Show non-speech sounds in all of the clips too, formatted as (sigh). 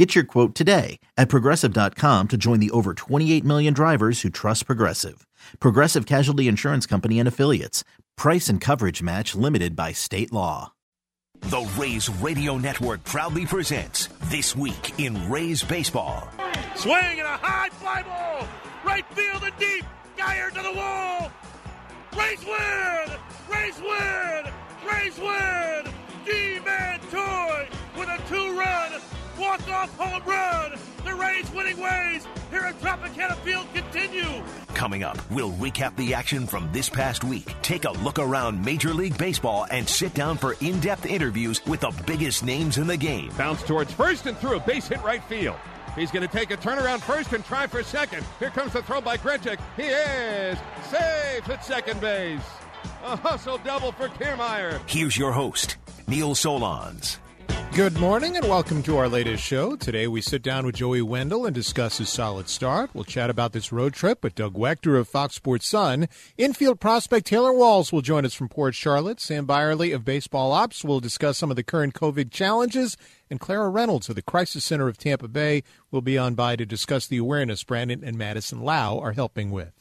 Get your quote today at progressive.com to join the over 28 million drivers who trust Progressive. Progressive Casualty Insurance Company and Affiliates. Price and coverage match limited by state law. The Rays Radio Network proudly presents This Week in Rays Baseball. Swing and a high fly ball! Right field and deep! Geyer to the wall! Rays win! Rays win! Rays win! Ji-Man Choi with a two-run walk-off home run! The Rays winning ways here at Tropicana Field continue! Coming up, we'll recap the action from this past week, take a look around Major League Baseball, and sit down for in-depth interviews with the biggest names in the game. Bounce towards first and through a base hit right field. He's going to take a turnaround first and try for second. Here comes the throw by Grichuk. He is safe at second base. A hustle double for Kiermaier. Here's your host, Neil Solondz. Good morning and welcome to our latest show. Today we sit down with Joey Wendle and discuss his solid start. We'll chat about this road trip with Doug Waechter of Fox Sports Sun. Infield prospect Taylor Walls will join us from Port Charlotte. Sam Byerly of Baseball Ops will discuss some of the current COVID challenges. And Clara Reynolds of the Crisis Center of Tampa Bay will be on by to discuss the awareness Brandon and Madison Lowe are helping with.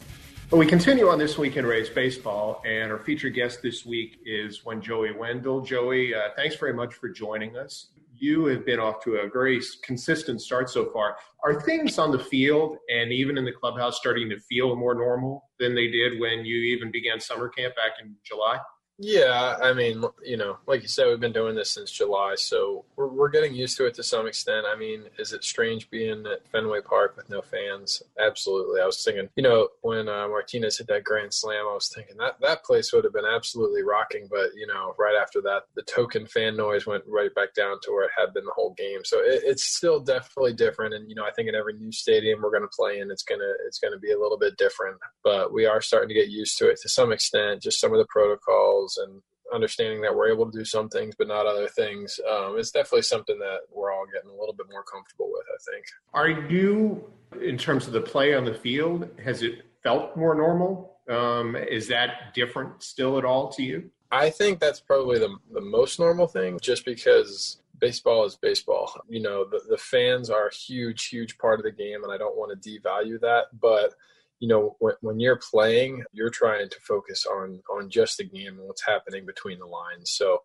Well, we continue on this week in Rays baseball, and our featured guest this week is one Joey Wendle. Joey, uh, thanks very much for joining us. You have been off to a very consistent start so far. Are things on the field and even in the clubhouse starting to feel more normal than they did when you even began summer camp back in July? Yeah, I mean, you know, like you said, we've been doing this since July, so we're we're getting used to it to some extent. I mean, is it strange being at Fenway Park with no fans? Absolutely. I was thinking, you know, when uh, Martinez hit that grand slam, I was thinking that that place would have been absolutely rocking. But you know, right after that, the token fan noise went right back down to where it had been the whole game. So it, it's still definitely different. And you know, I think in every new stadium we're going to play in, it's gonna it's gonna be a little bit different. But we are starting to get used to it to some extent. Just some of the protocols and understanding that we're able to do some things but not other things um, it's definitely something that we're all getting a little bit more comfortable with i think Are you, in terms of the play on the field, has it felt more normal? Um, is that different still at all to you? i think that's probably the, the most normal thing just because baseball is baseball you know the, the fans are a huge huge part of the game and i don't want to devalue that but you know when, when you're playing you're trying to focus on on just the game and what's happening between the lines. So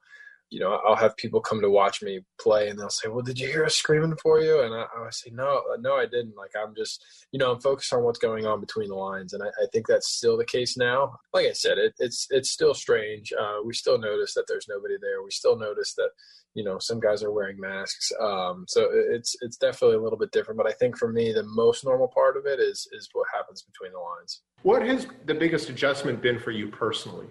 you know i'll have people come to watch me play and they'll say well did you hear us screaming for you? And i, I say no no i didn't. Like i'm just you know i'm focused on what's going on between the lines. And i, I think that's still the case now. Like i said it, it's it's still strange. Uh, we still notice that there's nobody there. We still notice that you know some guys are wearing masks um, so it's it's definitely a little bit different but i think for me the most normal part of it is is what happens between the lines What has the biggest adjustment been for you personally?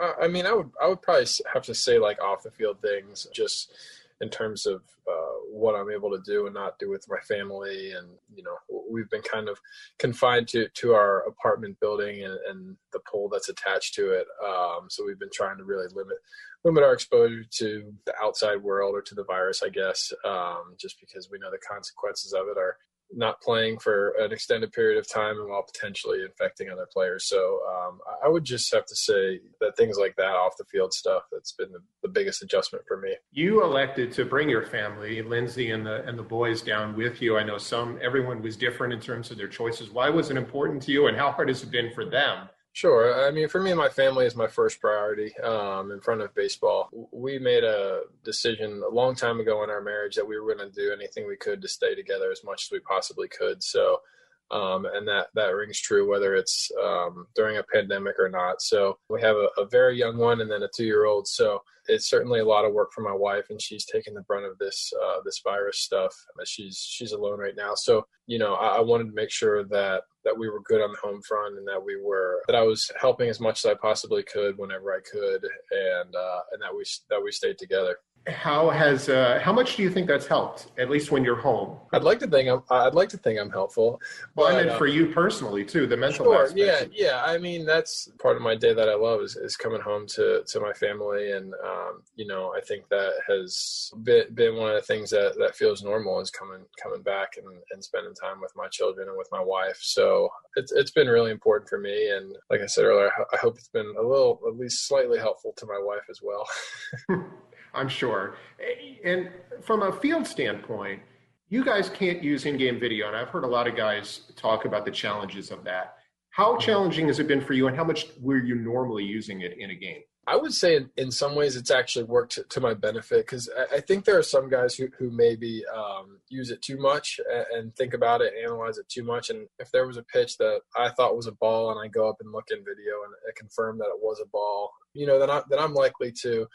Uh, I mean, I would I would probably have to say like off the field things, just in terms of uh, what I'm able to do and not do with my family, and you know, we've been kind of confined to to our apartment building and, and the pool that's attached to it. Um, so we've been trying to really limit limit our exposure to the outside world or to the virus, I guess, um, just because we know the consequences of it are not playing for an extended period of time and while potentially infecting other players. So um, I would just have to say that things like that off the field stuff that's been the, the biggest adjustment for me. You elected to bring your family, Lindsay and the and the boys, down with you. I know some everyone was different in terms of their choices. Why was it important to you, and how hard has it been for them? Sure. I mean, for me, my family is my first priority um, in front of baseball. We made a decision a long time ago in our marriage that we were going to do anything we could to stay together as much as we possibly could. So, um, and that that rings true whether it's um, during a pandemic or not. So we have a, a very young one and then a two year old. So it's certainly a lot of work for my wife, and she's taking the brunt of this uh, this virus stuff. She's she's alone right now. So you know, I, I wanted to make sure that that we were good on the home front and that we were that I was helping as much as I possibly could whenever I could, and uh, and that we that we stayed together. How has uh, how much do you think that's helped? At least when you're home. I'd like to think I'm. I'd like to think I'm helpful. Well, but, I mean, uh, for you personally too, the mental. Sure. Yeah. Yeah. I mean, that's part of my day that I love is, is coming home to to my family, and um, you know, I think that has been, been one of the things that that feels normal is coming coming back and, and spending time with my children and with my wife. So it's it's been really important for me, and like I said earlier, I hope it's been a little, at least slightly helpful to my wife as well. (laughs) (laughs) I'm sure. And from a field standpoint, you guys can't use in-game video, and I've heard a lot of guys talk about the challenges of that. How mm-hmm. challenging has it been for you, and how much were you normally using it in a game? I would say in, in some ways it's actually worked to, to my benefit because I, I, think there are some guys who, who maybe um, use it too much and, and, think about it, analyze it too much. And if there was a pitch that I thought was a ball and I go up and look in video and it confirmed that it was a ball, you know, then, I, then I'm likely to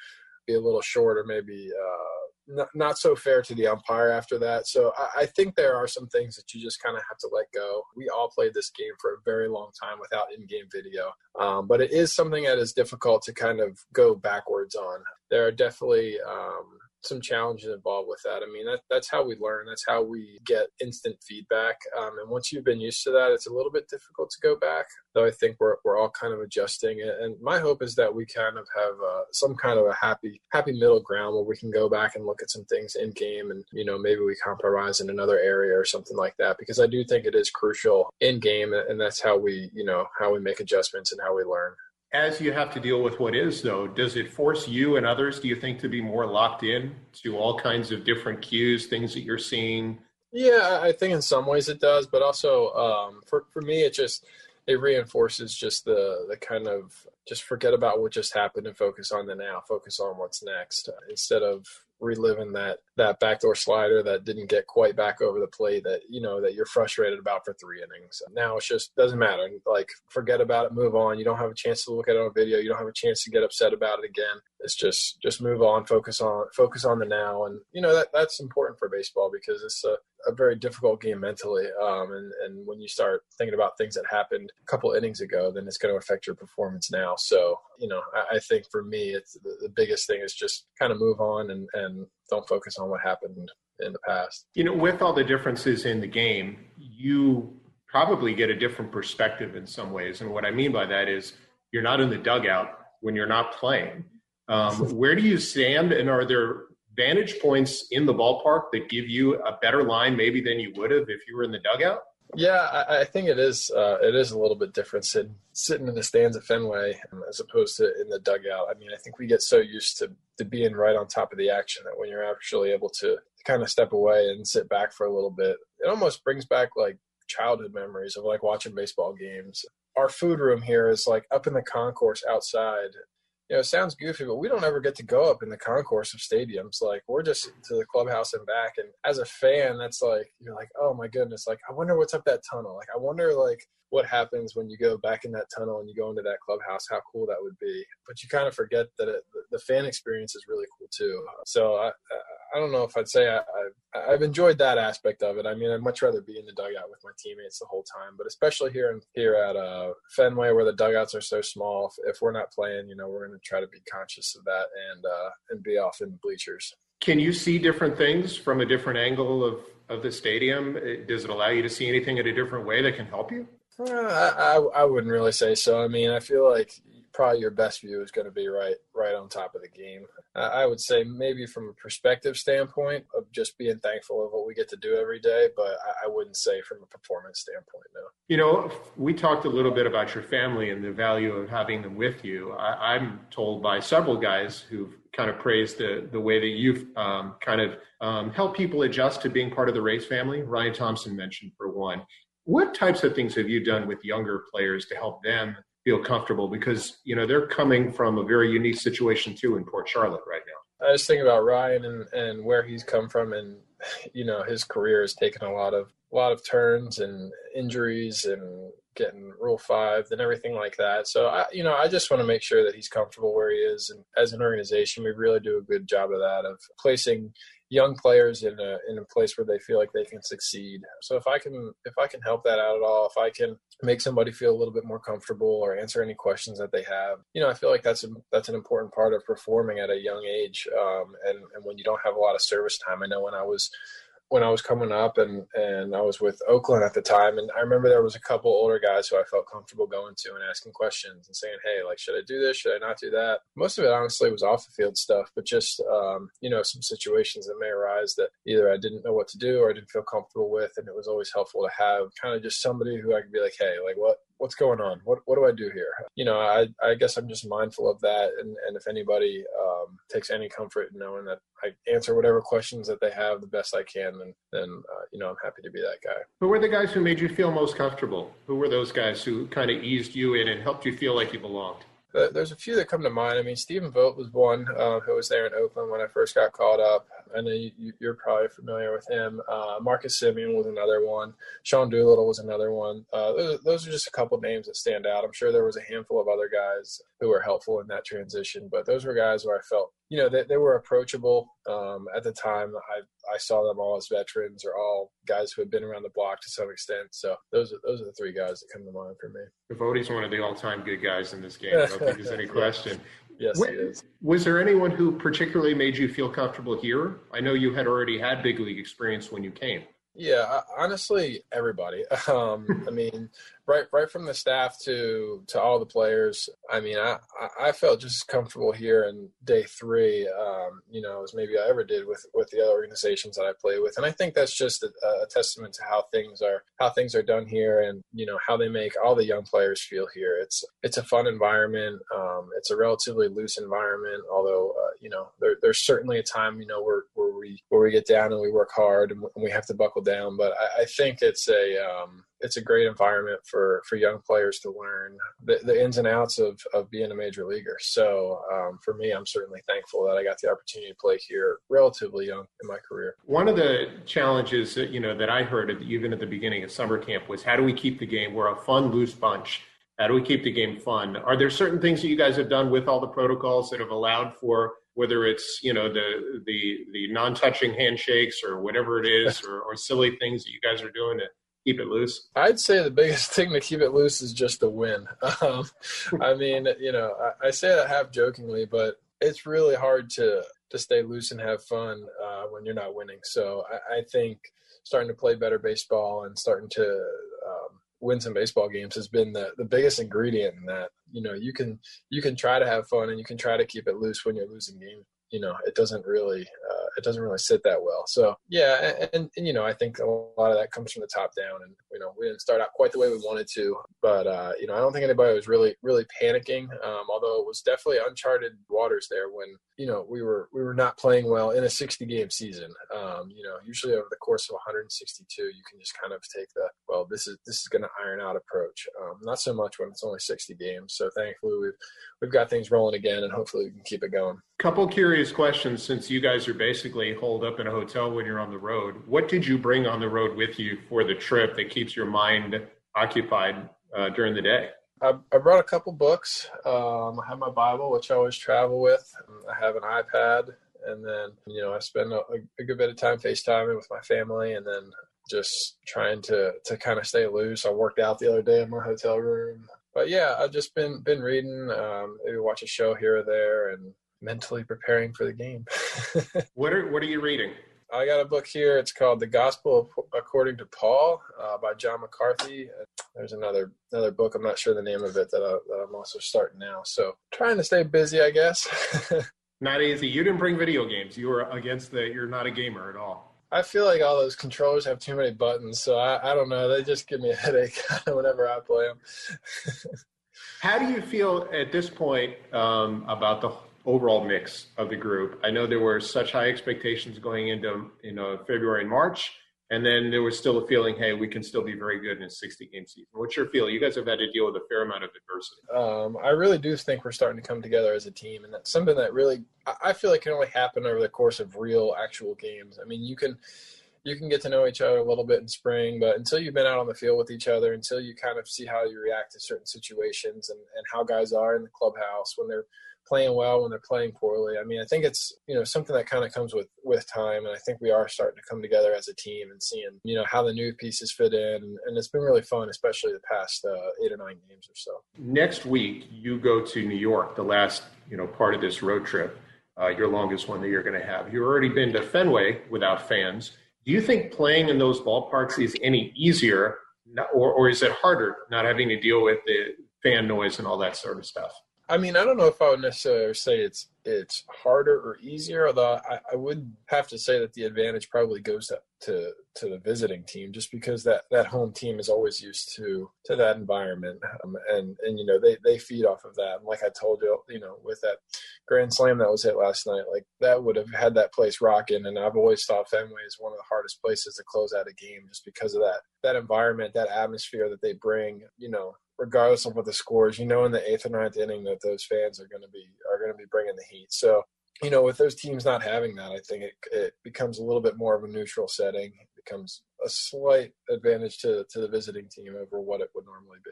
be a little short or maybe uh, not, not so fair to the umpire after that. So I, I think there are some things that you just kind of have to let go. We all played this game for a very long time without in-game video, um, but it is something that is difficult to kind of go backwards on. There are definitely um, some challenges involved with that. I mean, that, that's how we learn. That's how we get instant feedback. Um, and once you've been used to that, it's a little bit difficult to go back. Though I think we're we're all kind of adjusting. And my hope is that we kind of have uh, some kind of a happy happy middle ground where we can go back and look at some things in game, and you know maybe we compromise in another area or something like that. Because I do think it is crucial in game, and that's how we you know how we make adjustments and how we learn as you have to deal with what is though does it force you and others do you think to be more locked in to all kinds of different cues things that you're seeing? Yeah i think in some ways it does but also um, for, for me it just it reinforces just the the kind of just forget about what just happened and focus on the now focus on what's next instead of reliving that that backdoor slider that didn't get quite back over the plate that you know that you're frustrated about for three innings. Now it's just doesn't matter. Like forget about it, move on. You don't have a chance to look at it on video. You don't have a chance to get upset about it again. It's just just move on, focus on focus on the now, and you know that that's important for baseball because it's a, a very difficult game mentally. Um, and and when you start thinking about things that happened a couple innings ago, then it's going to affect your performance now. So you know I, I think for me, it's the, the biggest thing is just kind of move on and and don't focus on what happened in the past. You know, with all the differences in the game, you probably get a different perspective in some ways. And what I mean by that is you're not in the dugout when you're not playing. Um, (laughs) where do you stand? And are there vantage points in the ballpark that give you a better line maybe than you would have if you were in the dugout? Yeah, I, I think it is. Uh, it is a little bit different sitting sitting in the stands at Fenway um, as opposed to in the dugout. I mean, I think we get so used to to being right on top of the action that when you're actually able to kind of step away and sit back for a little bit, it almost brings back like childhood memories of like watching baseball games. Our food room here is like up in the concourse outside, you know, it sounds goofy, but we don't ever get to go up in the concourse of stadiums. Like we're just to the clubhouse and back. And as a fan, that's like you're like, oh my goodness, like I wonder what's up that tunnel. Like I wonder like what happens when you go back in that tunnel and you go into that clubhouse. How cool that would be. But you kind of forget that it, the fan experience is really cool too. So I, I don't know if I'd say I, I, have enjoyed that aspect of it. I mean, I'd much rather be in the dugout with my teammates the whole time, but especially here in, here at uh, Fenway where the dugouts are so small. If, if we're not playing, you know, we're in try to be conscious of that and uh, and be off in the bleachers. Can you see different things from a different angle of of the stadium? Does it allow you to see anything in a different way that can help you? Uh, I, I, I wouldn't really say so. I mean, I feel like probably your best view is going to be right right on top of the game. I would say maybe from a perspective standpoint of just being thankful of what we get to do every day, but I wouldn't say from a performance standpoint, no. You know, we talked a little bit about your family and the value of having them with you. I, am told by several guys who've kind of praised the the way that you've um, kind of um, helped people adjust to being part of the Rays family. Ryan Thompson mentioned for one. What types of things have you done with younger players to help them feel comfortable because you know they're coming from a very unique situation too in Port Charlotte right now. I just think about Ryan and, and where he's come from, and you know his career has taken a lot of a lot of turns and injuries and getting Rule Five and everything like that. So I, you know, I just want to make sure that he's comfortable where he is, and as an organization, we really do a good job of that of placing young players in a in a place where they feel like they can succeed. So if I can if I can help that out at all, if I can make somebody feel a little bit more comfortable or answer any questions that they have, you know, I feel like that's a, that's an important part of performing at a young age. Um, and and when you don't have a lot of service time, I know when I was when I was coming up and and I was with Oakland at the time and I remember there was a couple older guys who I felt comfortable going to and asking questions and saying, Hey, like should I do this? Should I not do that? Most of it honestly was off the field stuff, but just um, you know, some situations that may arise that either I didn't know what to do or I didn't feel comfortable with and it was always helpful to have kind of just somebody who I could be like, Hey, like what what's going on? What what do I do here? You know, I I guess I'm just mindful of that, and and if anybody um, takes any comfort in knowing that I answer whatever questions that they have the best I can, then then uh, you know I'm happy to be that guy. Who were the guys who made you feel most comfortable? Who were those guys who kind of eased you in and helped you feel like you belonged? There's a few that come to mind. I mean, Stephen Vogt was one uh, who was there in Oakland when I first got called up. I know you, are probably familiar with him. Uh, Marcus Semien was another one. Sean Doolittle was another one. Uh, those, those, are just a couple names that stand out. I'm sure there was a handful of other guys who were helpful in that transition, but those were guys where I felt, you know, they, they were approachable. Um, at the time, I, I saw them all as veterans or all guys who had been around the block to some extent. So those are those are the three guys that come to mind for me. Votie's one of the all-time good guys in this game. I don't think there's any (laughs) question. Yes, when, he is. Was there anyone who particularly made you feel comfortable here? I know you had already had big league experience when you came. Yeah, honestly, everybody. (laughs) Um, I mean, right right from the staff to to all the players. I mean, I I felt just comfortable here in day three. Um, you know, as maybe I ever did with with the other organizations that I play with, and I think that's just a, a, testament to how things are how things are done here, and you know how they make all the young players feel here. It's it's a fun environment. Um, it's a relatively loose environment, although uh, you know there, there's certainly a time you know where where we where we get down and we work hard and we have to buckle down. But I, I think it's a um, it's a great environment for for young players to learn the, the ins and outs of of being a major leaguer. So um, for me, I'm certainly thankful that I got the opportunity to play here relatively young in my career. One of the challenges that you know that I heard even at the beginning of summer camp was how do we keep the game? We're a fun, loose bunch. How do we keep the game fun? Are there certain things that you guys have done with all the protocols that have allowed for whether it's you know the the the non-touching handshakes or whatever it is, (laughs) or, or silly things that you guys are doing to keep it loose? I'd say the biggest (laughs) thing to keep it loose is just the win. (laughs) Um, I mean, you know, I, I, say that half jokingly, but it's really hard to to stay loose and have fun uh, when you're not winning. So I, I, think starting to play better baseball and starting to um, win some baseball games has been the, the biggest ingredient in that. You know, you can you can try to have fun and you can try to keep it loose when you're losing games. You know, it doesn't really uh, it doesn't really sit that well. So yeah, and, and, you know I think a lot of that comes from the top down, and you know we didn't start out quite the way we wanted to, but uh, you know I don't think anybody was really really panicking. Um, although it was definitely uncharted waters there when you know we were we were not playing well in a 60 game season. Um, you know usually over the course of 162 you can just kind of take the well this is this is going to iron out approach. Um, not so much when it's only 60 games. So thankfully we've we've got things rolling again, and hopefully we can keep it going. Couple curious questions since you guys are basically holed up in a hotel when you're on the road. What did you bring on the road with you for the trip that keeps your mind occupied uh, during the day? I, I, brought a couple books. Um, I have my Bible, which I always travel with. I have an iPad, and then you know I spend a, a good bit of time FaceTiming with my family, and then just trying to to kind of stay loose. I worked out the other day in my hotel room, but yeah, I've just been been reading, um, maybe watch a show here or there, and mentally preparing for the game. (laughs) what are What are you reading? I got a book here. It's called The Gospel According to Paul uh, by John MacArthur. There's another another book. I'm not sure the name of it that, I, that I'm also starting now. So trying to stay busy, I guess. (laughs) not easy. You didn't bring video games. You were against the. You're not a gamer at all. I feel like all those controllers have too many buttons, so I, I don't know. They just give me a headache (laughs) whenever I play them. How do you feel at this point um, about the overall mix of the group? I know there were such high expectations going into you know February and March, and then there was still a feeling, hey, we can still be very good in a 60 game season. What's your feel? You guys have had to deal with a fair amount of adversity. Um, I really do think we're starting to come together as a team, and that's something that really I feel like can only happen over the course of real, actual games. I mean, you can you can get to know each other a little bit in spring, but until you've been out on the field with each other, until you kind of see how you react to certain situations and, and how guys are in the clubhouse when they're playing well, when they're playing poorly. I mean, I think it's, you know, something that kind of comes with, with time. And I think we are starting to come together as a team and seeing, you know, how the new pieces fit in. And, it's been really fun, especially the past uh, eight or nine games or so. Next week, you go to New York, the last, you know, part of this road trip. Uh, your longest one that you're going to have. You've already been to Fenway without fans. Do you think playing in those ballparks is any easier, or, or is it harder not having to deal with the fan noise and all that sort of stuff? I mean, I don't know if I would necessarily say it's it's harder or easier, although I, I would have to say that the advantage probably goes to, to, to the visiting team, just because that, that home team is always used to to that environment, um, and and you know they they feed off of that. And like I told you, you know, with that grand slam that was hit last night, like that would have had that place rocking. And I've always thought Fenway is one of the hardest places to close out a game, just because of that that environment, that atmosphere that they bring. You know, regardless of what the score is. You know, in the eighth or ninth inning, that those fans are going to be are going to be bringing the heat. So, you know, with those teams not having that, I think it it becomes a little bit more of a neutral setting. It becomes a slight advantage to to the visiting team over what it would normally be.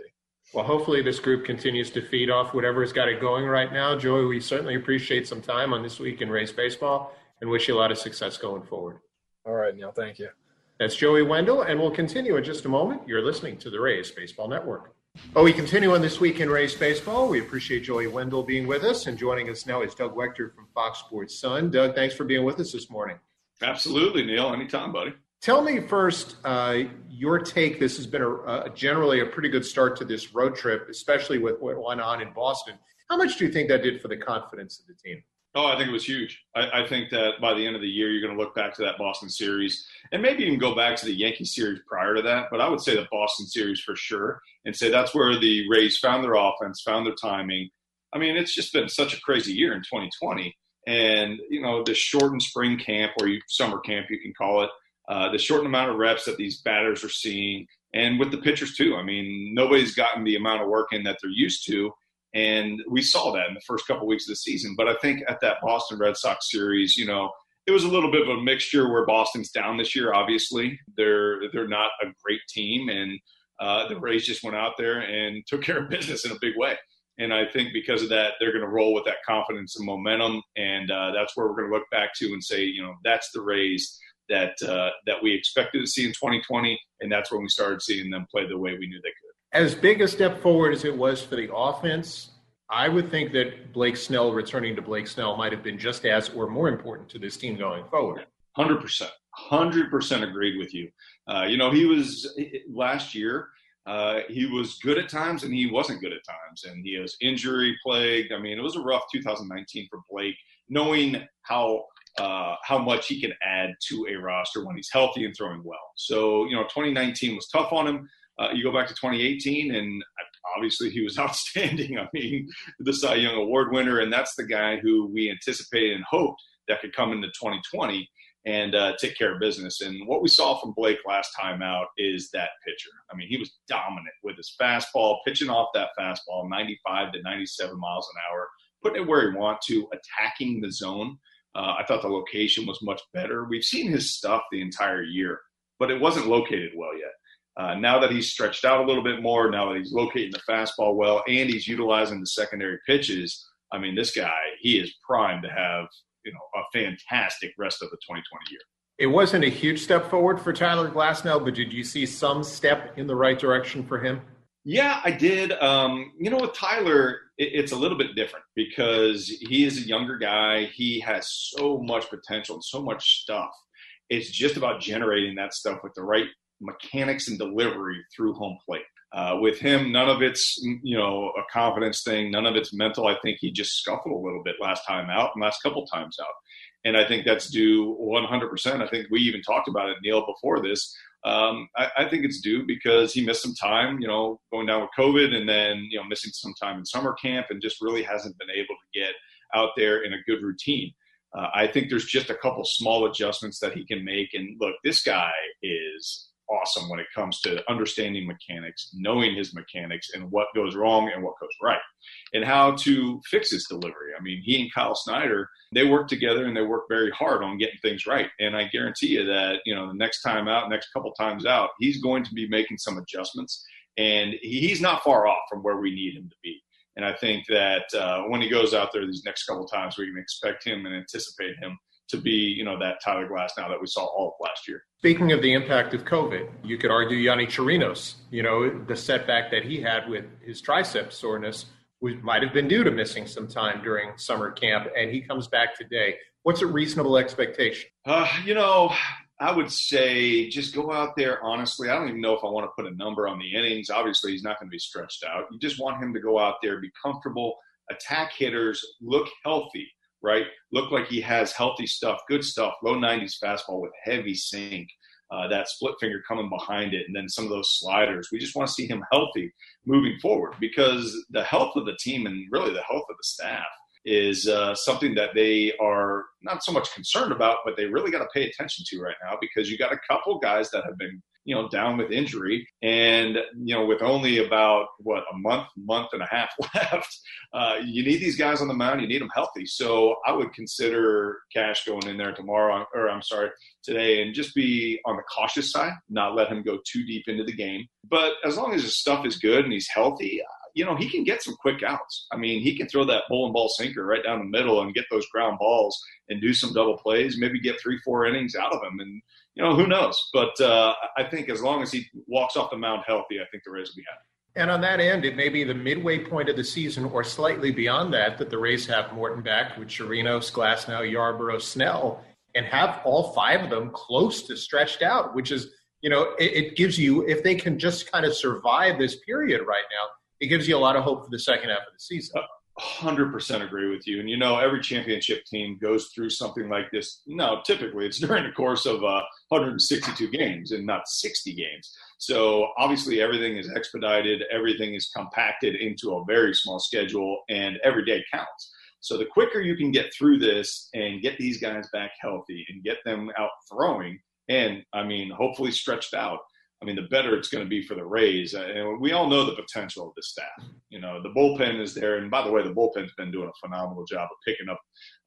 Well, hopefully this group continues to feed off whatever's got it going right now. Joey, we certainly appreciate some time on this week in Rays baseball and wish you a lot of success going forward. All right, Neil. Thank you. That's Joey Wendle, and we'll continue in just a moment. You're listening to the Rays Baseball Network. Well, we continue on this week in Rays baseball. We appreciate Joey Wendle being with us, and joining us now is Doug Waechter from Fox Sports Sun. Doug, thanks for being with us this morning. Absolutely, Neil. Anytime, buddy. Tell me first uh, your take. This has been a, a, generally a pretty good start to this road trip, especially with what went on in Boston. How much do you think that did for the confidence of the team? Oh, I think it was huge. I, I, think that by the end of the year, you're going to look back to that Boston series and maybe even go back to the Yankee series prior to that. But I would say the Boston series for sure and say that's where the Rays found their offense, found their timing. I mean, it's just been such a crazy year in 2020. And, you know, the shortened spring camp or you, summer camp, you can call it, uh, the shortened amount of reps that these batters are seeing, and with the pitchers too. I mean, nobody's gotten the amount of work in that they're used to. And we saw that in the first couple of weeks of the season. But I think at that Boston Red Sox series, you know, it was a little bit of a mixture where Boston's down this year. Obviously, they're they're not a great team, and uh, the Rays just went out there and (laughs) took care of business in a big way. And I think because of that, they're going to roll with that confidence and momentum, and uh, that's where we're going to look back to and say, you know, that's the Rays that uh, that we expected to see in 2020, and that's when we started seeing them play the way we knew they could as big a step forward as it was for the offense, I would think that Blake Snell returning to Blake Snell might have been just as or more important to this team going forward. 100%. 100% agreed with you. Uh, you know, he was last year, uh, he was good at times and he wasn't good at times. And he was injury plagued. I mean, it was a rough 2019 for Blake, knowing how. Uh, how much he can add to a roster when he's healthy and throwing well. So, you know, 2019 was tough on him. Uh, you go back to 2018, and obviously he was (laughs) outstanding. I mean, the Cy Young Award winner, and that's the guy who we anticipated and hoped that could come into 2020 and uh, take care of business. And what we saw from Blake last time out is that pitcher. I mean, he was dominant with his fastball, pitching off that fastball 95 to 97 miles an hour, putting it where he want to, attacking the zone. Uh, I thought the location was much better. We've seen his stuff the entire year, but it wasn't located well yet. Uh, now that he's stretched out a little bit more, now that he's locating the fastball well, and he's utilizing the secondary pitches, I mean, this guy, he is primed to have you know a fantastic rest of the 2020 year. It wasn't a huge step forward for Tyler Glasnow, but did you see some step in the right direction for him? Yeah, I did. Um, you know, with Tyler, it, it's a little bit different because he is a younger guy. He has so much potential and so much stuff. It's just about generating that stuff with the right mechanics and delivery through home plate. Uh, with him, none of it's you know a confidence thing, none of it's mental. I think he just scuffled a little bit last time out and last couple times out, and I think that's due 100%. I think we even talked about it, Neil, before this. Um, I, I, think it's due because he missed some time, you know, going down with COVID, and then you know missing some time in summer camp, and just really hasn't been able to get out there in a good routine. Uh, I think there's just a couple small adjustments that he can make. And look, this guy is awesome when it comes to understanding mechanics, knowing his mechanics and what goes wrong and what goes right, and how to fix his delivery. I mean, he and Kyle Snyder, they work together and they work very hard on getting things right. And I guarantee you that, you know, the next time out, next couple times out, he's going to be making some adjustments. And he's not far off from where we need him to be. And I think that uh, when he goes out there these next couple times, we can expect him and anticipate him to be, you know, that Tyler Glasnow that we saw all of last year. Speaking of the impact of COVID, you could argue Yonny Chirinos, you know, the setback that he had with his tricep soreness might have been due to missing some time during summer camp, and he comes back today. What's a reasonable expectation? Uh, you know, I would say just go out there honestly. I don't even know if I want to put a number on the innings. Obviously, he's not going to be stretched out. You just want him to go out there, be comfortable, attack hitters, look healthy right? Look like he has healthy stuff, good stuff, low 90s fastball with heavy sink, uh, that split finger coming behind it, and then some of those sliders. We just want to see him healthy moving forward because the health of the team and really the health of the staff is uh, something that they are not so much concerned about, but they really got to pay attention to right now because you got a couple guys that have been you know, down with injury. And, you know, with only about, what, a month, month and a half (laughs) left, uh, you need these guys on the mound. You need them healthy. So I would consider Cash going in there tomorrow, or I'm sorry, today, and just be on the cautious side, not let him go too deep into the game. But as long as his stuff is good and he's healthy, you know, he can get some quick outs. I mean, he can throw that bowling ball sinker right down the middle and get those ground balls and do some double plays, maybe get three, four innings out of him. And you know, who knows? But uh, I think as long as he walks off the mound healthy, I think the Rays will be happy. And on that end, it may be the midway point of the season or slightly beyond that that the Rays have Morton back with Chirinos, Glasnow, Yarbrough, Snell, and have all five of them close to stretched out, which is, you know, it, it gives you, if they can just kind of survive this period right now, it gives you a lot of hope for the second half of the season. Uh, 100% agree with you. And you know, every championship team goes through something like this. No, typically it's (laughs) during the course of uh, 162 games and not 60 games. So obviously everything is expedited, everything is compacted into a very small schedule, and every day counts. So the quicker you can get through this and get these guys back healthy and get them out throwing, and I mean, hopefully stretched out, I mean, the better it's going to be for the Rays. Uh, and we all know the potential of the staff. You know, the bullpen is there. And by the way, the bullpen's been doing a phenomenal job of picking up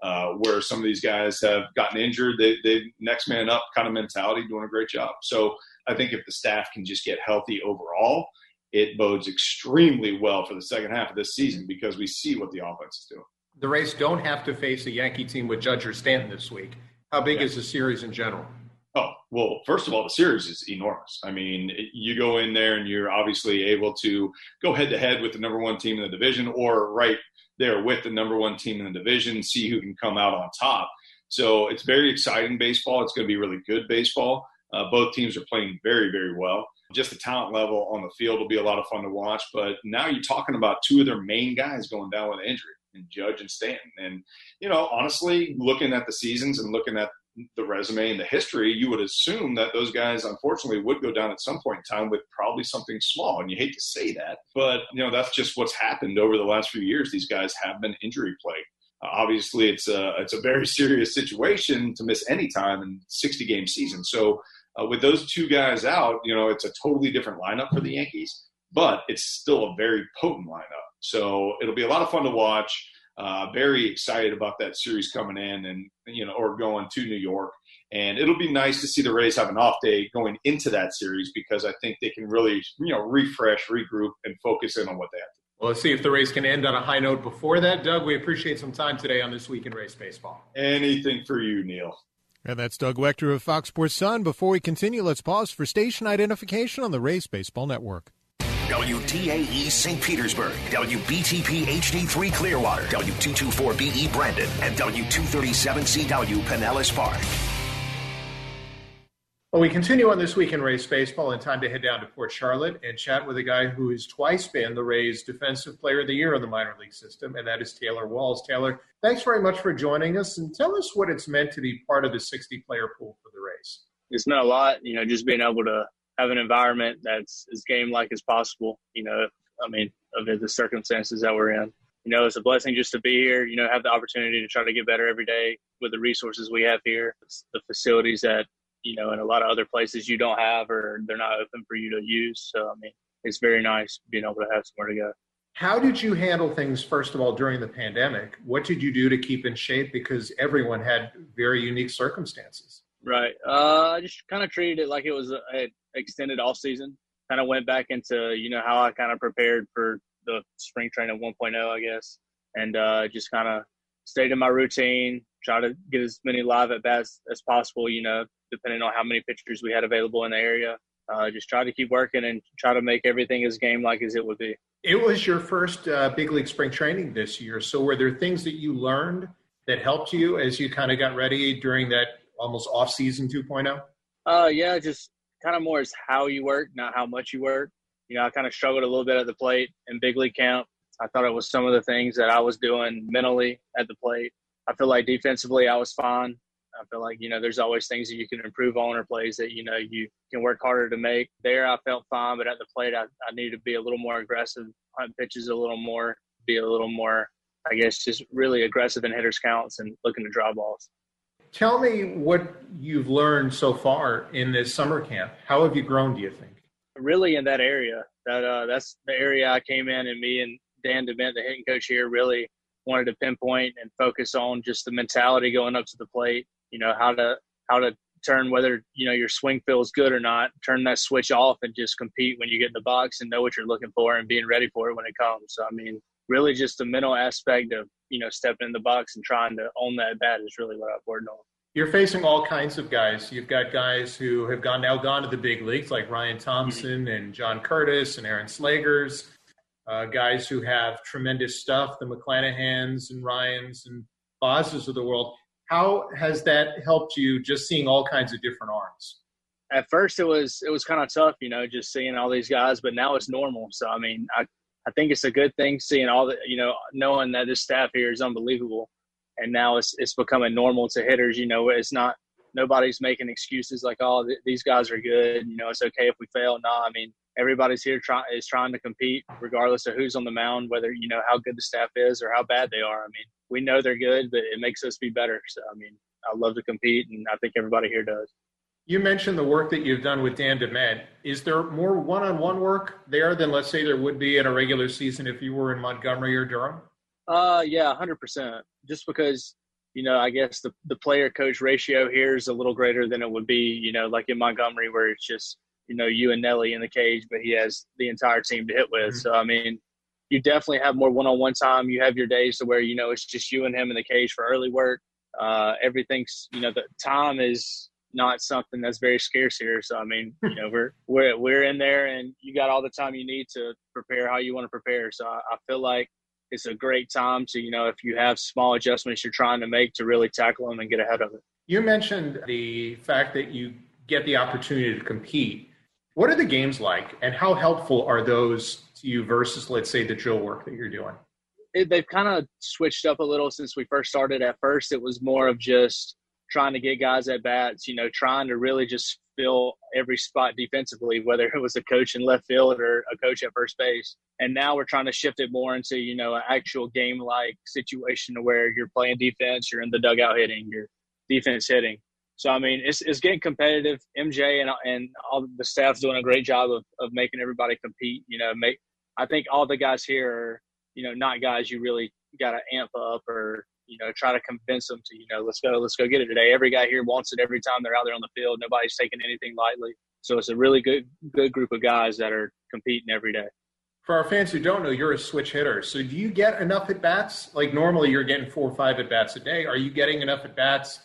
uh, where some of these guys have gotten injured. They, they next man up kind of mentality, doing a great job. So I think if the staff can just get healthy overall, it bodes extremely well for the second half of this season because we see what the offense is doing. The Rays don't have to face a Yankee team with Judge or Stanton this week. How big yeah. is the series in general? Oh, well, first of all, the series is enormous. I mean, you go in there and you're obviously able to go head to head with the number one team in the division or right there with the number one team in the division, see who can come out on top. So it's very exciting baseball. It's going to be really good baseball. Uh, both teams are playing very, very well. Just the talent level on the field will be a lot of fun to watch. But now you're talking about two of their main guys going down with injury and Judge and Stanton. And, you know, honestly, looking at the seasons and looking at the resume and the history, you would assume that those guys, unfortunately, would go down at some point in time with probably something small. And you hate to say that, but you know that's just what's happened over the last few years. These guys have been injury plagued. Uh, obviously, it's a it's a very (laughs) serious situation to miss any time in 60 game season. So uh, with those two guys out, you know it's a totally different lineup for the Yankees, but it's still a very potent lineup. So it'll be a lot of fun to watch. Uh, very excited about that series coming in and you know or going to New York. And it'll be nice to see the Rays have an off day going into that series because I think they can really you know refresh, regroup, and focus in on what they have to. do. Well, let's see if the Rays can end on a high note before that. Doug, we appreciate some time today on this week in Rays baseball. Anything for you, Neil. And that's Doug Waechter of Fox Sports Sun. Before we continue, let's pause for station identification on the Rays Baseball Network. WDAE St. Petersburg, WBTP HD3 Clearwater, W224BE Brandon, and W237CW Pinellas Park. Well, we continue on this week in Rays baseball, and time to head down to Port Charlotte and chat with a guy who has twice been the Rays Defensive Player of the Year in the minor league system, and that is Taylor Walls. Taylor, thanks very much for joining us, and tell us what it's meant to be part of the 60-player pool for the Rays. It's meant a lot, you know, just being able to have an environment that's as game like as possible. You know, I mean, of the circumstances that we're in. You know, it's a blessing just to be here. You know, have the opportunity to try to get better every day with the resources we have here, the facilities that you know, in a lot of other places you don't have or they're not open for you to use. So, I mean, it's very nice being able to have somewhere to go. How did you handle things, first of all, during the pandemic? What did you do to keep in shape? Because everyone had very unique circumstances. Right. Uh, I just kind of treated it like it was an extended off season. Kind of went back into, you know, how I kind of prepared for the spring training 1.0, I guess, and uh, just kind of stayed in my routine, try to get as many live at bats as possible, you know, depending on how many pitchers we had available in the area. Uh, just try to keep working and try to make everything as game like as it would be. It was your first uh, big league spring training this year. So were there things that you learned that helped you as you kind of got ready during that almost off season 2.0? Uh, yeah, just kind of more is how you work, not how much you work. You know, I kind of struggled a little bit at the plate in big league camp. I thought it was some of the things that I was doing mentally at the plate. I feel like defensively I was fine. I feel like, you know, there's always things that you can improve on or plays that, you know, you can work harder to make. There, I felt fine, but at the plate, I, I needed to be a little more aggressive, hunt pitches a little more, be a little more, I guess, just really aggressive in hitters' counts and looking to draw balls. Tell me what you've learned so far in this summer camp. How have you grown, do you think? Really, in that area. That uh, That's the area I came in, and me and Dan DeMent, the hitting coach here, really wanted to pinpoint and focus on just the mentality going up to the plate you know how to how to turn whether you know your swing feels good or not turn that switch off and just compete when you get in the box and know what you're looking for and being ready for it when it comes so i mean really just the mental aspect of you know stepping in the box and trying to own that bat is really what i've worked on you're facing all kinds of guys you've got guys who have gone now gone to the big leagues like ryan thompson mm-hmm. and john curtiss and aaron Slegers, uh, guys who have tremendous stuff the mcclanahans and ryans and bosses of the world how has that helped you just seeing all kinds of different arms? At first, it was it was kind of tough, you know, just seeing all these guys. But now it's normal. So I mean, I I think it's a good thing seeing all the you know knowing that this staff here is unbelievable, and now it's it's becoming normal to hitters. You know, it's not nobody's making excuses like oh th- these guys are good. You know, it's okay if we fail. No, I mean everybody's here trying is trying to compete regardless of who's on the mound, whether you know how good the staff is or how bad they are. I mean, we know they're good, but it makes us be better. So, I mean, I love to compete, and I think everybody here does. You mentioned the work that you've done with Dan DeMent. Is there more one-on-one work there than, let's say, there would be in a regular season if you were in Montgomery or Durham? Uh, yeah, hundred percent. Just because you know, I guess the the player coach ratio here is a little greater than it would be, you know, like in Montgomery where it's just you know you and Nelly in the cage, but he has the entire team to hit with. Mm-hmm. So I mean, you definitely have more one-on-one time. You have your days to where you know it's just you and him in the cage for early work. Uh, everything's you know the time is not something that's very scarce here. So I mean, (laughs) you know, we're we're we're in there, and you got all the time you need to prepare how you want to prepare. So I, I feel like it's a great time to you know if you have small adjustments you're trying to make to really tackle them and get ahead of it. You mentioned the fact that you get the opportunity to compete. What are the games like, and how helpful are those to you versus, let's say, the drill work that you're doing? It, they've kind of switched up a little since we first started. At first, it was more of just trying to get guys at bats, you know, trying to really just fill every spot defensively, whether it was a coach in left field or a coach at first base. And now we're trying to shift it more into, you know, an actual game like situation where you're playing defense, you're in the dugout hitting, you're defense hitting. So I mean, it's it's getting competitive. MJ and and all the staff's doing a great job of of making everybody compete. You know, make I think all the guys here are you know not guys you really got to amp up or you know try to convince them to you know let's go let's go get it today. Every guy here wants it every time they're out there on the field. Nobody's taking anything lightly. So it's a really good good group of guys that are competing every day. For our fans who don't know, you're a switch hitter. So do you get enough at bats? Like normally you're getting four or five at bats a day. Are you getting enough at bats?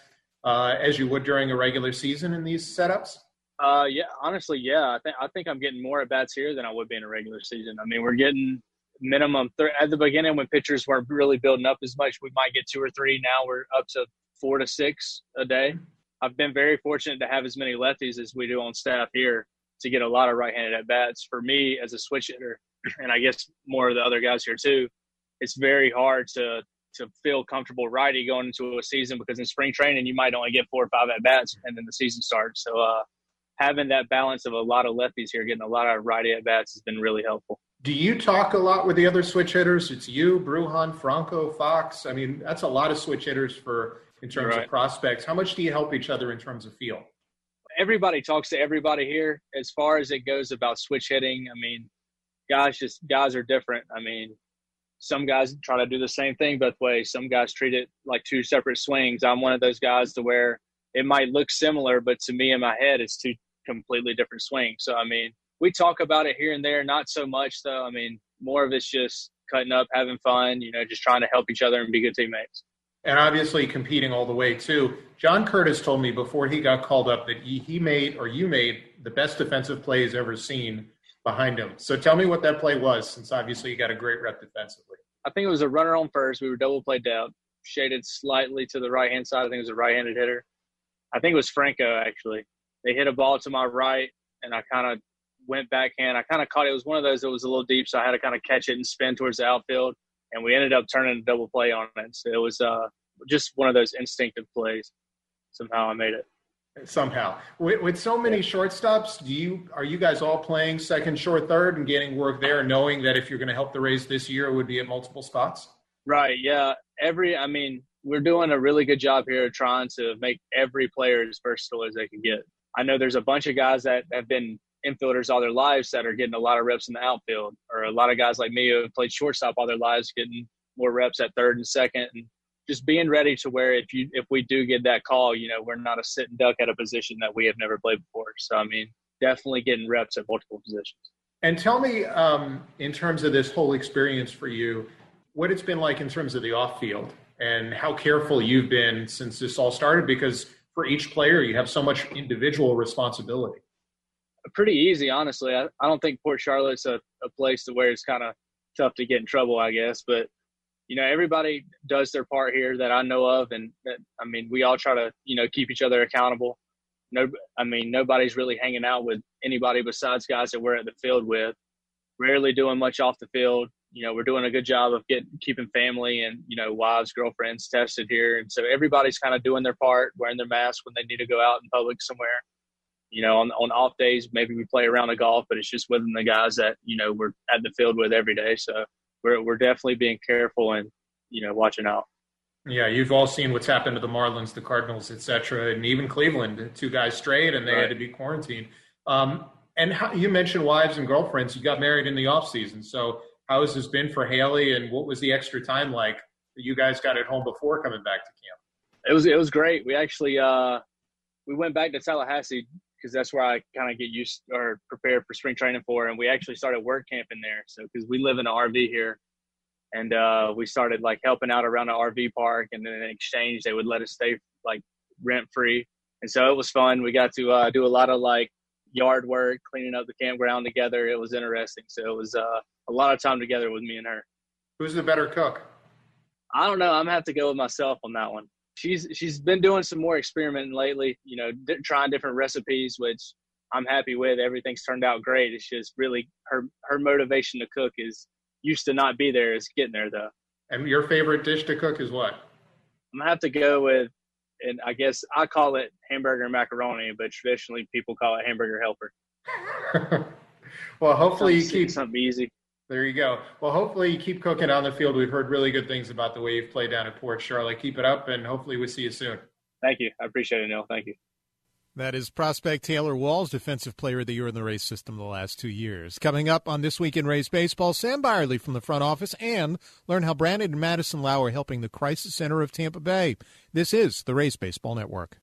uh, as you would during a regular season in these setups? Uh, yeah, honestly, yeah. I think I think I'm getting more at bats here than I would be in a regular season. I mean, we're getting minimum at the beginning when pitchers weren't really building up as much. We might get two or three. Now we're up to four to six a day. I've been very fortunate to have as many lefties as we do on staff here to get a lot of right-handed at bats. For me as a switch hitter, (clears throat) and I guess more of the other guys here too, it's very hard to to feel comfortable righty going into a season because in spring training you might only get four or five at bats and then the season starts. So uh, having that balance of a lot of lefties here, getting a lot of righty at bats has been really helpful. Do you talk a lot with the other switch hitters? It's you, Bruján, Franco, Fox. I mean, that's a lot of switch hitters for in terms right. of prospects. How much do you help each other in terms of feel? everybody talks to everybody here. As far as it goes about switch hitting, I mean, guys just guys are different. I mean, some guys try to do the same thing both ways. Some guys treat it like two separate swings. I'm one of those guys to where it might look similar, but to me in my head, it's two completely different swings. So I mean, we talk about it here and there, not so much though. I mean, more of it's just cutting up, having fun, you know, just trying to help each other and be good teammates. And obviously competing all the way too. John Curtiss told me before he got called up that he made or you made the best defensive plays ever seen behind him. So tell me what that play was, since obviously you got a great rep defensively. I think it was a runner on first. We were double played out, shaded slightly to the right hand side. I think it was a right handed hitter. I think it was Franco actually. They hit a ball to my right, and I kind of went backhand. I kind of caught it. It was one of those that was a little deep, so I had to kind of catch it and spin towards the outfield. And we ended up turning a double play on it. So it was uh, just one of those instinctive plays. Somehow I made it. Somehow, with, with so many shortstops, do you are you guys all playing second, short, third, and getting work there, knowing that if you're going to help the Rays this year, it would be at multiple spots? Right. Yeah. Every. I mean, we're doing a really good job here trying to make every player as versatile as they can get. I know there's a bunch of guys that have been infielders all their lives that are getting a lot of reps in the outfield, or a lot of guys like me who have played shortstop all their lives getting more reps at third and second, and just being ready to where if you if we do get that call, you know, we're not a sitting duck at a position that we have never played before. So I mean, definitely getting reps at multiple positions. And tell me, um, in terms of this whole experience for you, what it's been like in terms of the off field and how careful you've been since this all started, because for each player, you have so much individual responsibility. Pretty easy, honestly. I, I don't think Port Charlotte's a, a place to where it's kind of tough to get in trouble, I guess. But you know, everybody does their part here that I know of, and that, I mean, we all try to you know keep each other accountable. No, I mean, nobody's really hanging out with anybody besides guys that we're at the field with. Rarely doing much off the field. You know, we're doing a good job of getting keeping family and you know wives, girlfriends tested here, and so everybody's kind of doing their part, wearing their mask when they need to go out in public somewhere. You know, on on off days, maybe we play around the golf, but it's just with the guys that you know we're at the field with every day. So we're we're definitely being careful and you know watching out. Yeah, you've all seen what's happened to the Marlins, the Cardinals, et cetera, and even Cleveland. Two guys straight, and they right. had to be quarantined. Um, and how, you mentioned wives and girlfriends. You got married in the off season, so how has this been for Haley? And what was the extra time like that you guys got at home before coming back to camp? It was it was great. We actually uh, we went back to Tallahassee because that's where I kind of get used or prepare for spring training for. And we actually started work camping there. So because we live in an RV here, and uh, we started like helping out around the RV park, and then in exchange they would let us stay like rent free. And so it was fun. We got to uh, do a lot of like yard work, cleaning up the campground together. It was interesting. So it was uh, a lot of time together with me and her. Who's the better cook? I don't know. I'm gonna have to go with myself on that one she's she's been doing some more experimenting lately. You know, d- trying different recipes, which I'm happy with. Everything's turned out great. It's just really her her motivation to cook is used to not be there. Is getting there though. And your favorite dish to cook is what? I'm gonna have to go with, and I guess I call it hamburger macaroni, but traditionally people call it hamburger helper. (laughs) well, hopefully something, you keep something easy. There you go. Well, hopefully you keep cooking on the field. We've heard really good things about the way you've played down at Port Charlotte. Keep it up, and hopefully we see you soon. Thank you. I appreciate it, Neil. Thank you. That is prospect Taylor Walls, Defensive Player of the Year in the Rays system the last two years. Coming up on This Week in Rays Baseball, Sam Byerly from the front office and learn how Brandon and Madison Lowe are helping the Crisis Center of Tampa Bay. This is the Rays Baseball Network.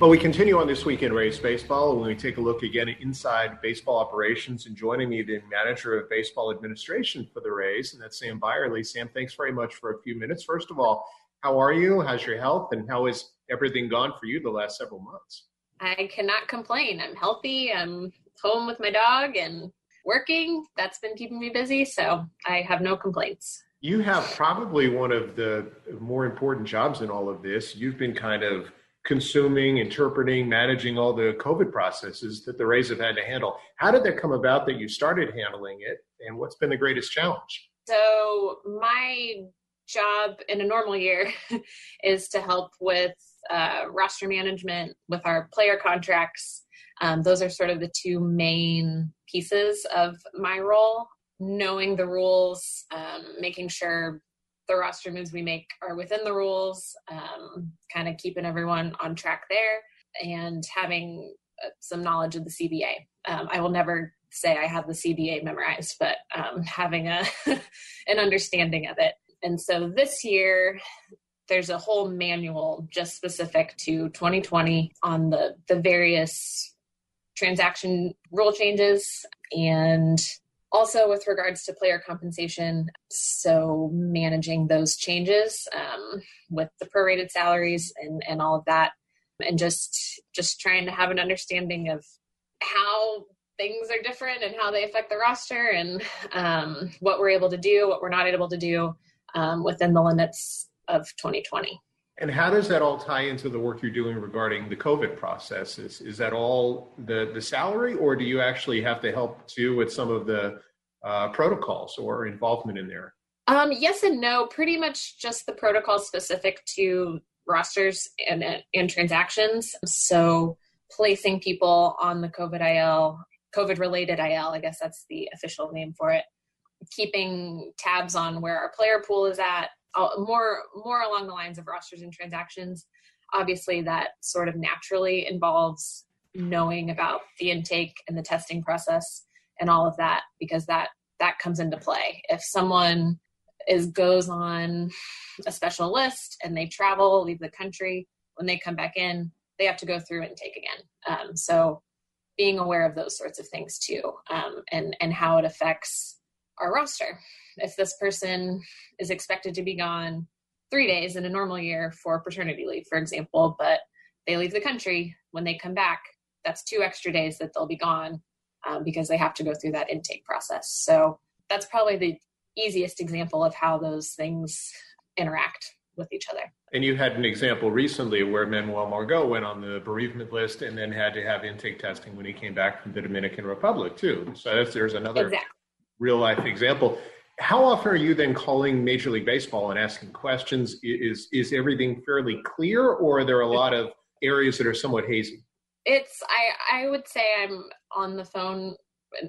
Well, we continue on this week in Rays Baseball when we take a look again inside baseball operations. And joining me, the manager of baseball administration for the Rays, and that's Sam Byerly. Sam, thanks very much for a few minutes. First of all, how are you? How's your health? And how has everything gone for you the last several months? I cannot complain. I'm healthy. I'm home with my dog and working. That's been keeping me busy. So I have no complaints. You have probably one of the more important jobs in all of this. You've been kind of consuming, interpreting, managing all the COVID processes that the Rays have had to handle. How did that come about that you started handling it, and what's been the greatest challenge? So, my job in a normal year (laughs) is to help with uh, roster management, with our player contracts. Um, those are sort of the two main pieces of my role. Knowing the rules, um, making sure the roster moves we make are within the rules, um, kind of keeping everyone on track there. and having uh, some knowledge of the CBA. Um, I will never say I have the CBA memorized, but um, having a (laughs) an understanding of it. And so this year, there's a whole manual just specific to 2020 on the the various transaction rule changes and also with regards to player compensation so managing those changes um, with the prorated salaries and, and all of that and just just trying to have an understanding of how things are different and how they affect the roster and um, what we're able to do what we're not able to do um, within the limits of 2020 and how does that all tie into the work you're doing regarding the COVID processes? Is that all the, the salary, or do you actually have to help too with some of the uh, protocols or involvement in there? Um, yes and no. Pretty much just the protocol specific to rosters and, and transactions. So placing people on the COVID IL, COVID related IL, I guess that's the official name for it. Keeping tabs on where our player pool is at, uh, more more along the lines of rosters and transactions. Obviously, that sort of naturally involves knowing about the intake and the testing process and all of that because that that comes into play. If someone is goes on a special list and they travel, leave the country, when they come back in, they have to go through intake again. Um, so being aware of those sorts of things too, um, and and how it affects our roster if this person is expected to be gone three days in a normal year for paternity leave, for example, but they leave the country, when they come back, that's two extra days that they'll be gone um, because they have to go through that intake process. So that's probably the easiest example of how those things interact with each other. And you had an example recently where Manuel Margot went on the bereavement list and then had to have intake testing when he came back from the Dominican Republic too. So there's another exactly. real life example how often are you then calling Major League Baseball and asking questions? Is is everything fairly clear, or are there a lot of areas that are somewhat hazy? It's I I would say I'm on the phone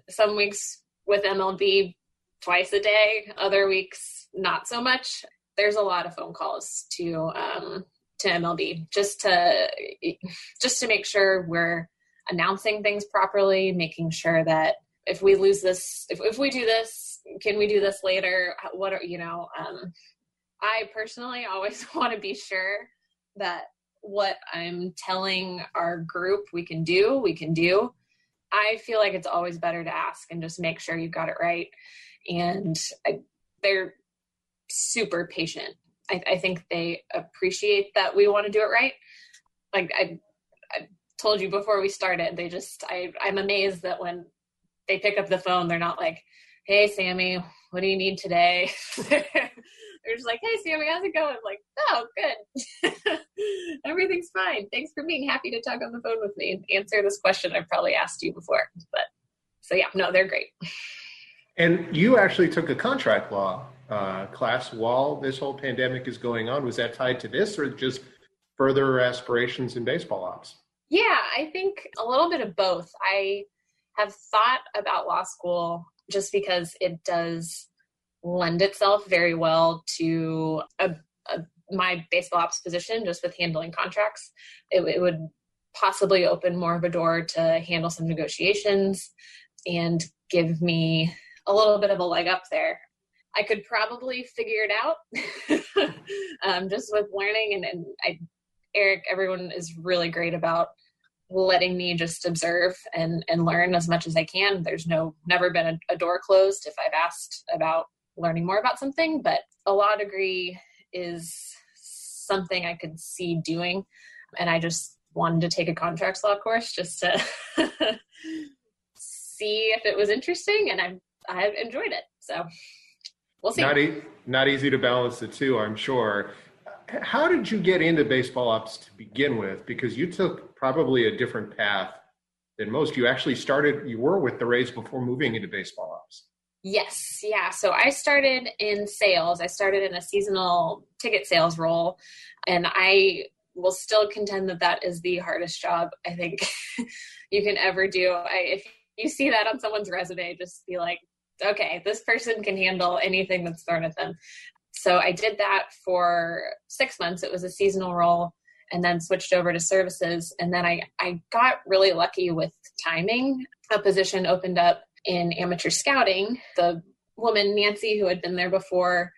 some weeks with MLB twice a day, other weeks not so much. There's a lot of phone calls to um, to MLB just to just to make sure we're announcing things properly, making sure that if we lose this, if, if we do this, can we do this later? What are, you know, um, I personally always (laughs) want to be sure that what I'm telling our group we can do, we can do. I feel like it's always better to ask and just make sure you've got it right. And I, they're super patient. I, I, think they appreciate that we want to do it right. Like I, I told you before we started, they just I, I'm amazed that when they pick up the phone, they're not like, hey sammy what do you need today? (laughs) They're just like hey sammy how's it going? I'm like oh good. (laughs) Everything's fine. Thanks for being happy to talk on the phone with me and answer this question i've probably asked you before. But so yeah no they're great. And you actually took a contract law uh, class while this whole pandemic is going on. Was that tied to this or just further aspirations in baseball ops? Yeah i think a little bit of both. I have thought about law school just because it does lend itself very well to a, a, my baseball ops position, just with handling contracts. It, it would possibly open more of a door to handle some negotiations and give me a little bit of a leg up there. I could probably figure it out (laughs) um, just with learning. And, and I, Eric, everyone is really great about letting me just observe and and learn as much as I can. There's no never been a, a, door closed if I've asked about learning more about something, but a law degree is something I could see doing, and I just wanted to take a contracts law course just to (laughs) see if it was interesting, and I I enjoyed it. So we'll see. Not, e- not easy to balance the two, I'm sure. How did you get into baseball ops to begin with? Because you took probably a different path than most. You actually started, you were with the Rays before moving into baseball ops. Yes, yeah. So I started in sales. I started in a seasonal ticket sales role, and I will still contend that that is the hardest job I think (laughs) you can ever do. I, if you see that on someone's resume, just be like, okay, this person can handle anything that's thrown at them. So I did that for six months. It was a seasonal role. And then switched over to services. And then I, I got really lucky with timing. A position opened up in amateur scouting. The woman, Nancy, who had been there before,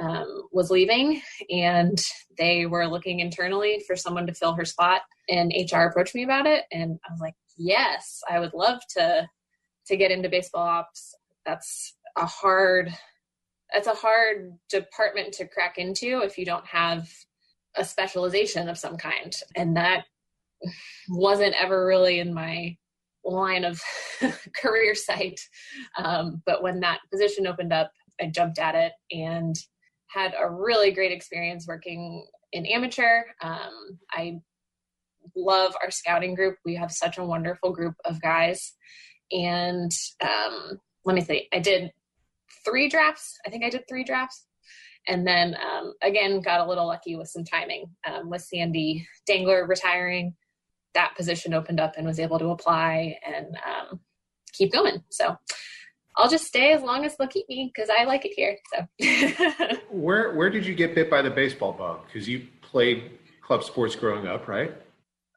um, was leaving, and they were looking internally for someone to fill her spot. And HR approached me about it, and I was like, "Yes, I would love to to get into baseball ops. That's a hard that's a hard department to crack into if you don't have a specialization of some kind. And that wasn't ever really in my line of (laughs) career sight. Um, but when that position opened up, I jumped at it and had a really great experience working in amateur. Um, I love our scouting group. We have such a wonderful group of guys. And um, let me see, I did three drafts. I think I did three drafts. And then um, again, got a little lucky with some timing um, with Sandy Dangler retiring. That position opened up and was able to apply and um, keep going. So I'll just stay as long as they'll keep me because I like it here. So (laughs) where where did you get bit by the baseball bug? Because you played club sports growing up, right?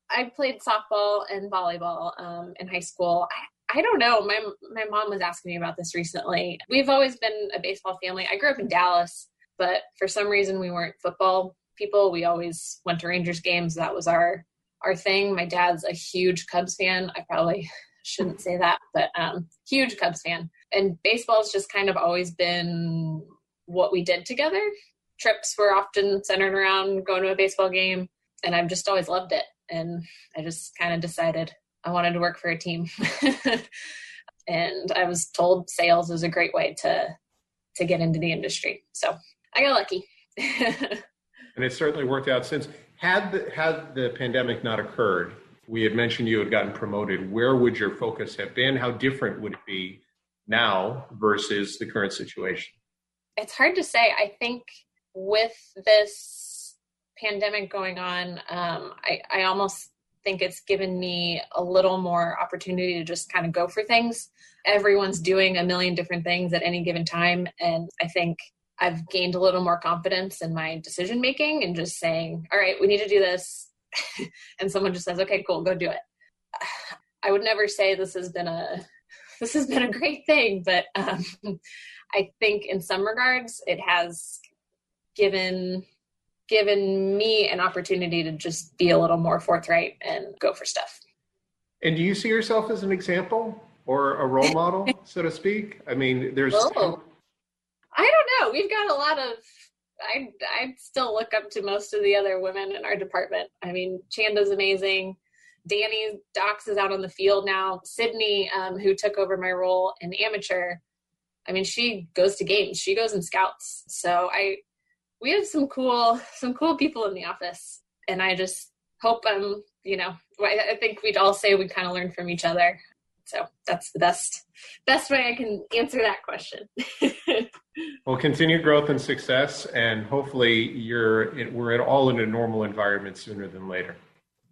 I played softball and volleyball um, in high school. I don't know. My my mom was asking me about this recently. We've always been a baseball family. I grew up in Dallas, but for some reason we weren't football people. We always went to Rangers games. That was our our thing. My dad's a huge Cubs fan. I probably (laughs) shouldn't say that, but um, huge Cubs fan. And baseball's just kind of always been what we did together. Trips were often centered around going to a baseball game, and I've just always loved it. And I just kind of decided I wanted to work for a team. (laughs) and I was told sales is a great way to to get into the industry. So I got lucky. (laughs) and it certainly worked out since. Had the, had the pandemic not occurred, we had mentioned you had gotten promoted. Where would your focus have been? How different would it be now versus the current situation? It's hard to say. I think with this pandemic going on, um, I, I almost think it's given me a little more opportunity to just kind of go for things. Everyone's doing a million different things at any given time. And I think I've gained a little more confidence in my decision making and just saying, all right, we need to do this. (laughs) and someone just says, okay, cool, go do it. (sighs) I would never say this has been a (laughs) this has been a great thing, but um, (laughs) I think in some regards it has given given me an opportunity to just be a little more forthright and go for stuff. And do you see yourself as an example or a role model, so to speak? I mean, there's. Oh. I don't know. We've got a lot of. I I still look up to most of the other women in our department. I mean, Chanda's amazing. Danny Docs is out on the field now. Sydney, um, who took over my role in amateur, I mean, she goes to games. She goes and scouts. So I we have some cool some cool people in the office and i just hope i'm you know i think we'd all say we kind of learn from each other so that's the best best way i can answer that question (laughs) well continued growth and success and hopefully you're we're all in a normal environment sooner than later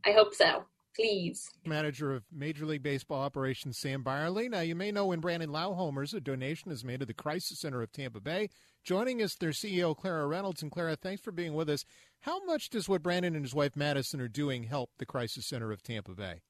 i hope so please. Manager of Major League Baseball operations, Sam Byerly. Now, you may know when Brandon Lowe homers, a donation is made to the Crisis Center of Tampa Bay. Joining us, their CEO, Clara Reynolds. And Clara, thanks for being with us. How much does what Brandon and his wife Madison are doing help the Crisis Center of Tampa Bay?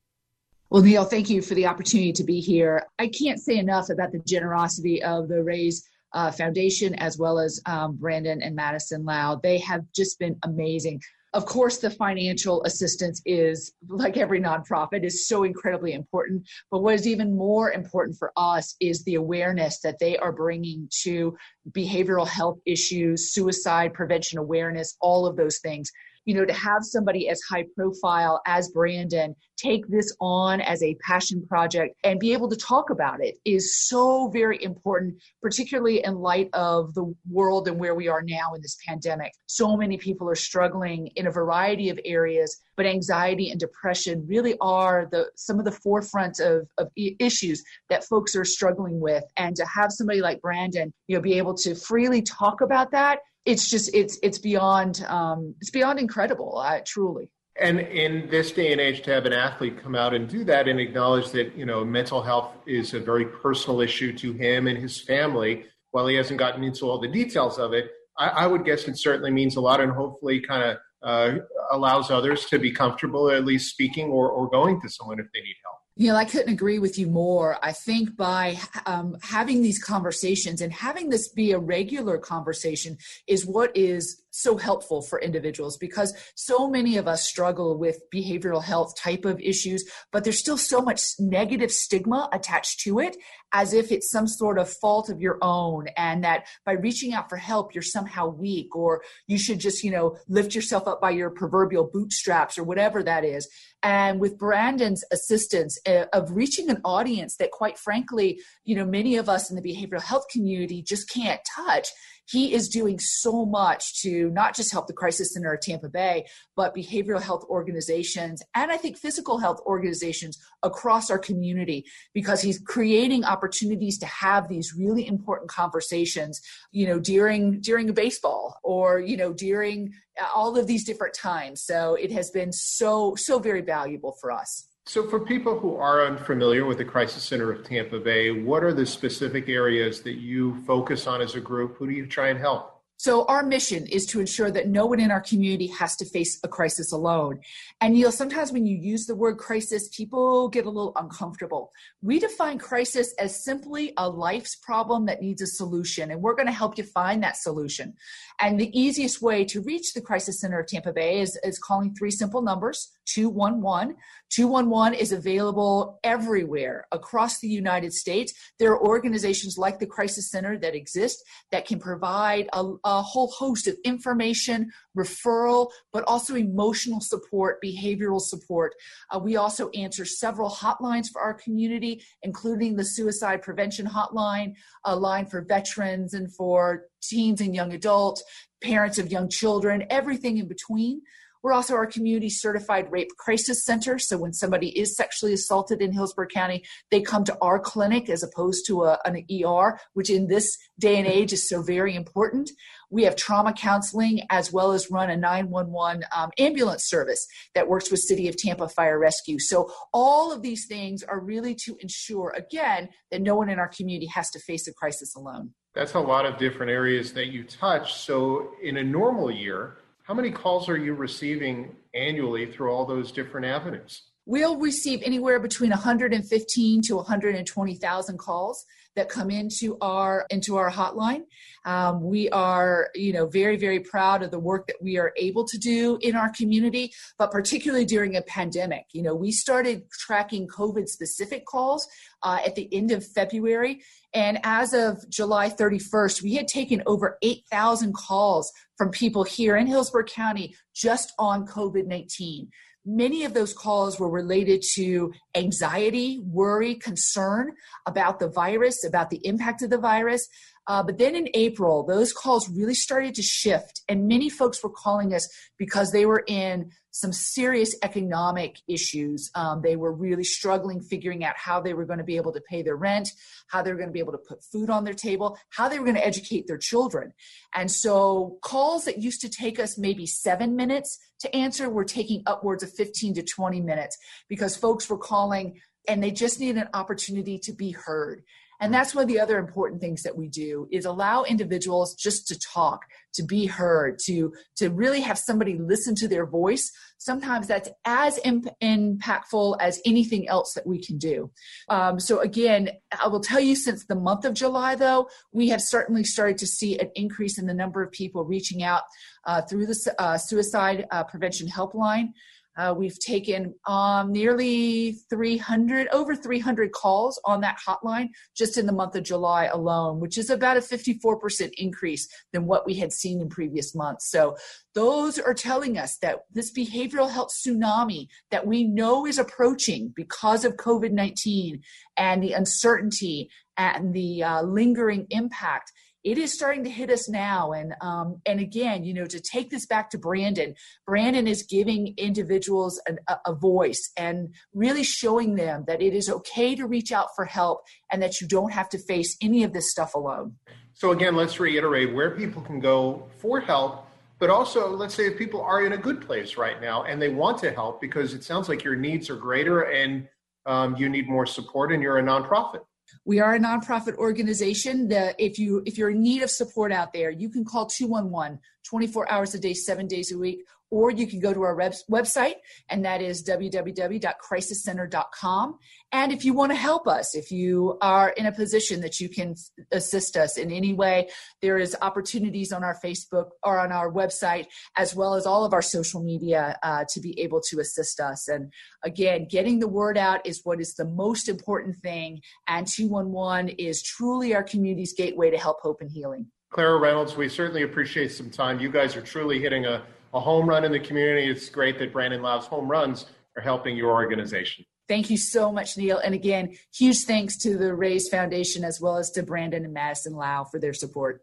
Well, Neil, thank you for the opportunity to be here. I can't say enough about the generosity of the Rays uh, Foundation as well as um, Brandon and Madison Lowe. They have just been amazing. Of course, the financial assistance is, like every nonprofit, is so incredibly important. But what is even more important for us is the awareness that they are bringing to behavioral health issues, suicide prevention awareness, all of those things you know, to have somebody as high profile as Brandon take this on as a passion project and be able to talk about it is so very important, particularly in light of the world and where we are now in this pandemic. So many people are struggling in a variety of areas, but anxiety and depression really are the some of the forefront of, of issues that folks are struggling with. And to have somebody like Brandon, you know, be able to freely talk about that it's just it's it's beyond um, it's beyond incredible, uh, truly. And in this day and age, to have an athlete come out and do that and acknowledge that you know mental health is a very personal issue to him and his family, while he hasn't gotten into all the details of it, I, I would guess it certainly means a lot, and hopefully, kind of uh, allows others to be comfortable at least speaking or, or going to someone if they need help. You know, I couldn't agree with you more. I think by um, having these conversations and having this be a regular conversation is what is so helpful for individuals because so many of us struggle with behavioral health type of issues, but there's still so much negative stigma attached to it as if it's some sort of fault of your own and that by reaching out for help you're somehow weak or you should just you know lift yourself up by your proverbial bootstraps or whatever that is. And with brandon's assistance uh, of reaching an audience that quite frankly you know many of us in the behavioral health community just can't touch he is doing so much to not just help the Crisis Center of Tampa Bay, but behavioral health organizations and I think physical health organizations across our community because he's creating opportunities to have these really important conversations, you know, during during a baseball or you know during all of these different times. So it has been so so very valuable for us. So, for people who are unfamiliar with the Crisis Center of Tampa Bay, what are the specific areas that you focus on as a group? Who do you try and help? So our mission is to ensure that no one in our community has to face a crisis alone. And you know, sometimes when you use the word crisis, people get a little uncomfortable. We define crisis as simply a life's problem that needs a solution, and we're going to help you find that solution. And the easiest way to reach the Crisis Center of Tampa Bay is, is calling three simple numbers 211. 211 is available everywhere across the United States. There are organizations like the Crisis Center that exist that can provide a, a whole host of information, referral, but also emotional support, behavioral support. Uh, we also answer several hotlines for our community, including the suicide prevention hotline, a line for veterans and for teens and young adults, parents of young children, everything in between. We're also our community certified rape crisis center. So when somebody is sexually assaulted in Hillsborough County, they come to our clinic as opposed to a, an ER, which in this day and age is so very important. We have trauma counseling as well as run a 911 um, ambulance service that works with City of Tampa Fire Rescue. So all of these things are really to ensure, again, that no one in our community has to face a crisis alone. That's a lot of different areas that you touch. So in a normal year, how many calls are you receiving annually through all those different avenues? We'll receive anywhere between 115 to 120,000 calls that come into our into our hotline. Um, we are, you know, very very proud of the work that we are able to do in our community, but particularly during a pandemic. You know, we started tracking COVID specific calls uh, at the end of February, and as of July 31st, we had taken over 8,000 calls from people here in Hillsborough County just on COVID 19. Many of those calls were related to anxiety, worry, concern about the virus, about the impact of the virus. Uh, but then in April, those calls really started to shift, and many folks were calling us because they were in some serious economic issues. Um, they were really struggling figuring out how they were going to be able to pay their rent, how they were going to be able to put food on their table, how they were going to educate their children. And so calls that used to take us maybe seven minutes to answer were taking upwards of 15 to 20 minutes because folks were calling and they just needed an opportunity to be heard and that's one of the other important things that we do is allow individuals just to talk, to be heard, to, to really have somebody listen to their voice. Sometimes that's as imp- impactful as anything else that we can do. Um, so again, I will tell you since the month of July, though, we have certainly started to see an increase in the number of people reaching out uh, through the uh, suicide uh, prevention helpline. Uh, we've taken um, nearly 300, over 300 calls on that hotline just in the month of July alone, which is about a 54% increase than what we had seen in previous months. So those are telling us that this behavioral health tsunami that we know is approaching because of COVID 19 and the uncertainty and the uh, lingering impact it is starting to hit us now. And um, and again you know to take this back to brandon brandon is giving individuals an, a, a voice and really showing them that it is okay to reach out for help and that you don't have to face any of this stuff alone. So again let's reiterate where people can go for help but also let's say if people are in a good place right now and they want to help because it sounds like your needs are greater and um, you need more support and you're a nonprofit we are a nonprofit organization that if you if you're in need of support out there, you can call 211 24 hours a day, seven days a week or you can go to our website, and that is www.crisiscenter.com. And if you want to help us, if you are in a position that you can assist us in any way, there is opportunities on our Facebook or on our website, as well as all of our social media uh, to be able to assist us. And again, getting the word out is what is the most important thing. And 211 is truly our community's gateway to help, hope, and healing. Clara Reynolds, we certainly appreciate some time. You guys are truly hitting a a home run in the community. It's great that Brandon Lowe's home runs are helping your organization. Thank you so much, Neil. And again, huge thanks to the Rays Foundation as well as to Brandon and Madison Lau for their support.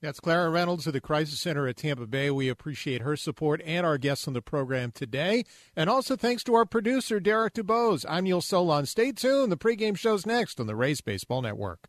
That's Clara Reynolds of the Crisis Center at Tampa Bay. We appreciate her support and our guests on the program today. And also thanks to our producer, Derek DuBose. I'm Neil Solondz. Stay tuned. The pregame show's next on the Rays Baseball Network.